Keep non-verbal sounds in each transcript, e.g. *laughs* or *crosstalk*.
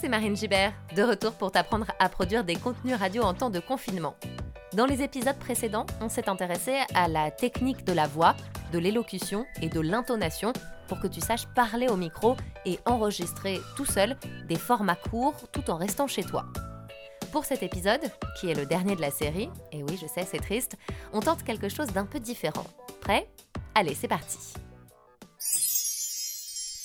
c'est Marine Gibert, de retour pour t'apprendre à produire des contenus radio en temps de confinement. Dans les épisodes précédents, on s'est intéressé à la technique de la voix, de l'élocution et de l'intonation pour que tu saches parler au micro et enregistrer tout seul des formats courts tout en restant chez toi. Pour cet épisode, qui est le dernier de la série, et oui je sais c'est triste, on tente quelque chose d'un peu différent. Prêt? Allez c'est parti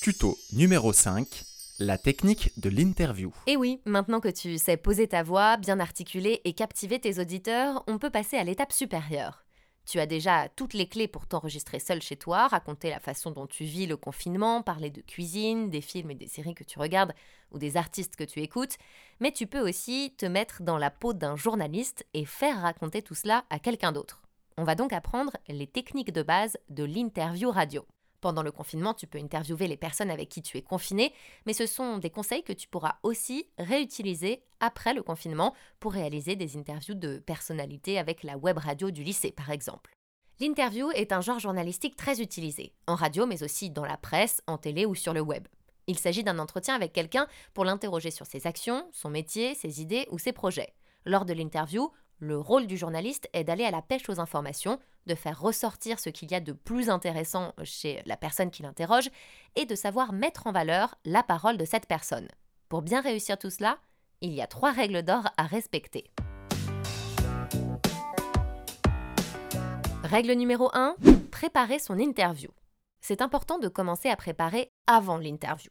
Tuto numéro 5 la technique de l'interview. Et oui, maintenant que tu sais poser ta voix, bien articuler et captiver tes auditeurs, on peut passer à l'étape supérieure. Tu as déjà toutes les clés pour t'enregistrer seul chez toi, raconter la façon dont tu vis le confinement, parler de cuisine, des films et des séries que tu regardes ou des artistes que tu écoutes, mais tu peux aussi te mettre dans la peau d'un journaliste et faire raconter tout cela à quelqu'un d'autre. On va donc apprendre les techniques de base de l'interview radio. Pendant le confinement, tu peux interviewer les personnes avec qui tu es confiné, mais ce sont des conseils que tu pourras aussi réutiliser après le confinement pour réaliser des interviews de personnalités avec la web radio du lycée, par exemple. L'interview est un genre journalistique très utilisé, en radio mais aussi dans la presse, en télé ou sur le web. Il s'agit d'un entretien avec quelqu'un pour l'interroger sur ses actions, son métier, ses idées ou ses projets. Lors de l'interview, le rôle du journaliste est d'aller à la pêche aux informations, de faire ressortir ce qu'il y a de plus intéressant chez la personne qui l'interroge et de savoir mettre en valeur la parole de cette personne. Pour bien réussir tout cela, il y a trois règles d'or à respecter. Règle numéro 1, préparer son interview. C'est important de commencer à préparer avant l'interview.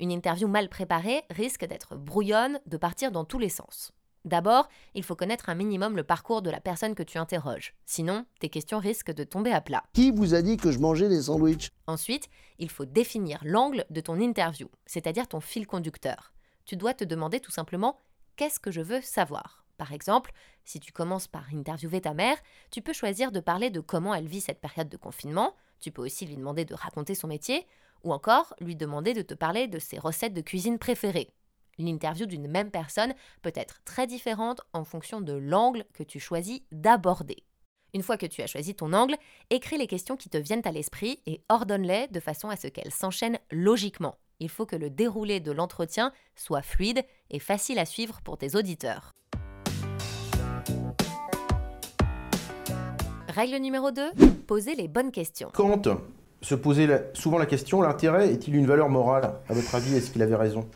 Une interview mal préparée risque d'être brouillonne, de partir dans tous les sens. D'abord, il faut connaître un minimum le parcours de la personne que tu interroges. Sinon, tes questions risquent de tomber à plat. Qui vous a dit que je mangeais des sandwichs? Ensuite, il faut définir l'angle de ton interview, c'est-à-dire ton fil conducteur. Tu dois te demander tout simplement qu'est-ce que je veux savoir? Par exemple, si tu commences par interviewer ta mère, tu peux choisir de parler de comment elle vit cette période de confinement, tu peux aussi lui demander de raconter son métier, ou encore lui demander de te parler de ses recettes de cuisine préférées. L'interview d'une même personne peut être très différente en fonction de l'angle que tu choisis d'aborder. Une fois que tu as choisi ton angle, écris les questions qui te viennent à l'esprit et ordonne-les de façon à ce qu'elles s'enchaînent logiquement. Il faut que le déroulé de l'entretien soit fluide et facile à suivre pour tes auditeurs. Règle numéro 2, poser les bonnes questions. Kant se posait souvent la question, l'intérêt est-il une valeur morale? À votre avis, est-ce qu'il avait raison?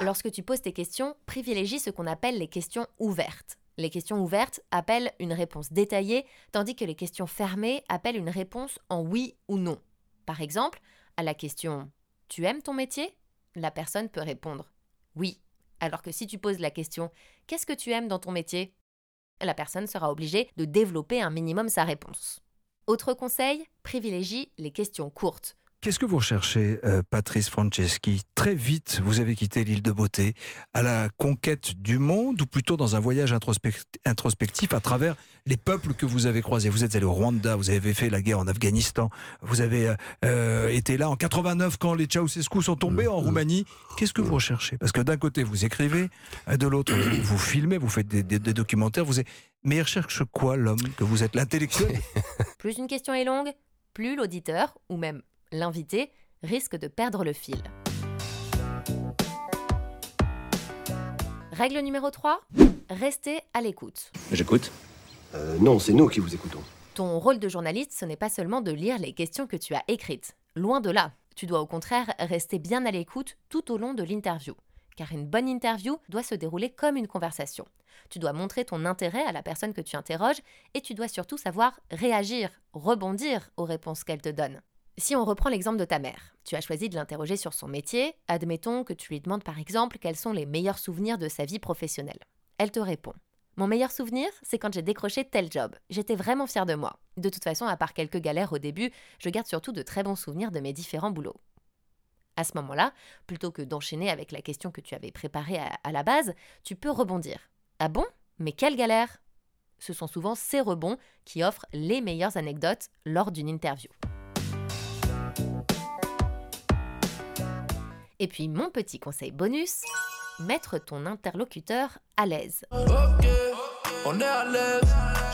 Lorsque tu poses tes questions, privilégie ce qu'on appelle les questions ouvertes. Les questions ouvertes appellent une réponse détaillée, tandis que les questions fermées appellent une réponse en oui ou non. Par exemple, à la question Tu aimes ton métier? La personne peut répondre Oui. Alors que si tu poses la question Qu'est-ce que tu aimes dans ton métier? La personne sera obligée de développer un minimum sa réponse. Autre conseil, privilégie les questions courtes. Qu'est-ce que vous recherchez, euh, Patrice Franceschi? Très vite, vous avez quitté l'île de beauté à la conquête du monde ou plutôt dans un voyage introspectif à travers les peuples que vous avez croisés? Vous êtes allé au Rwanda, vous avez fait la guerre en Afghanistan, vous avez euh, euh, été là en 89 quand les Ceausescu sont tombés en Roumanie. Qu'est-ce que vous recherchez? Parce que d'un côté, vous écrivez, de l'autre, *coughs* vous filmez, vous faites des, documentaires. Vous êtes... Mais il recherche quoi l'homme que vous êtes L'intellectuel? *laughs* Plus une question est longue, plus l'auditeur, ou même l'invité risque de perdre le fil. Règle numéro 3, restez à l'écoute. J'écoute. Euh, non, c'est nous qui vous écoutons. Ton rôle de journaliste, ce n'est pas seulement de lire les questions que tu as écrites. Loin de là. Tu dois au contraire rester bien à l'écoute tout au long de l'interview. Car une bonne interview doit se dérouler comme une conversation. Tu dois montrer ton intérêt à la personne que tu interroges et tu dois surtout savoir réagir, rebondir aux réponses qu'elle te donne. Si on reprend l'exemple de ta mère, tu as choisi de l'interroger sur son métier, admettons que tu lui demandes par exemple quels sont les meilleurs souvenirs de sa vie professionnelle. Elle te répond Mon meilleur souvenir, c'est quand j'ai décroché tel job. J'étais vraiment fière de moi. De toute façon, à part quelques galères au début, je garde surtout de très bons souvenirs de mes différents boulots. À ce moment-là, plutôt que d'enchaîner avec la question que tu avais préparée à, la base, tu peux rebondir. Ah bon? Mais quelle galère Ce sont souvent ces rebonds qui offrent les meilleures anecdotes lors d'une interview. Et puis mon petit conseil bonus, mettre ton interlocuteur à l'aise.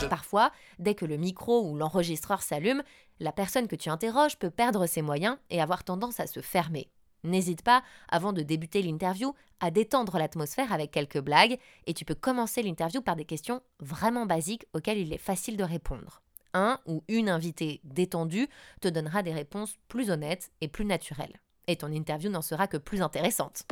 Parfois, dès que le micro ou l'enregistreur s'allume, la personne que tu interroges peut perdre ses moyens et avoir tendance à se fermer. N'hésite pas, avant de débuter l'interview, à détendre l'atmosphère avec quelques blagues et tu peux commencer l'interview par des questions vraiment basiques auxquelles il est facile de répondre. Un ou une invitée détendue te donnera des réponses plus honnêtes et plus naturelles. Et ton interview n'en sera que plus intéressante.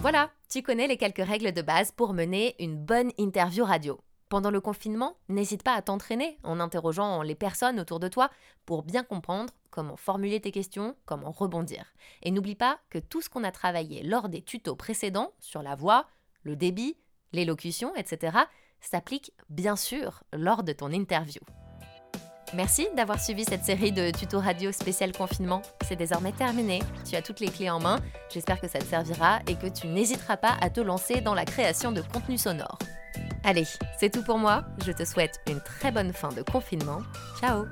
Voilà, tu connais les quelques règles de base pour mener une bonne interview radio. Pendant le confinement, n'hésite pas à t'entraîner en interrogeant les personnes autour de toi pour bien comprendre comment formuler tes questions, comment rebondir. Et n'oublie pas que tout ce qu'on a travaillé lors des tutos précédents sur la voix, le débit, l'élocution, etc., s'applique bien sûr lors de ton interview. Merci d'avoir suivi cette série de tutos radio spécial confinement. C'est désormais terminé. Tu as toutes les clés en main. J'espère que ça te servira et que tu n'hésiteras pas à te lancer dans la création de contenu sonore. Allez, c'est tout pour moi. Je te souhaite une très bonne fin de confinement. Ciao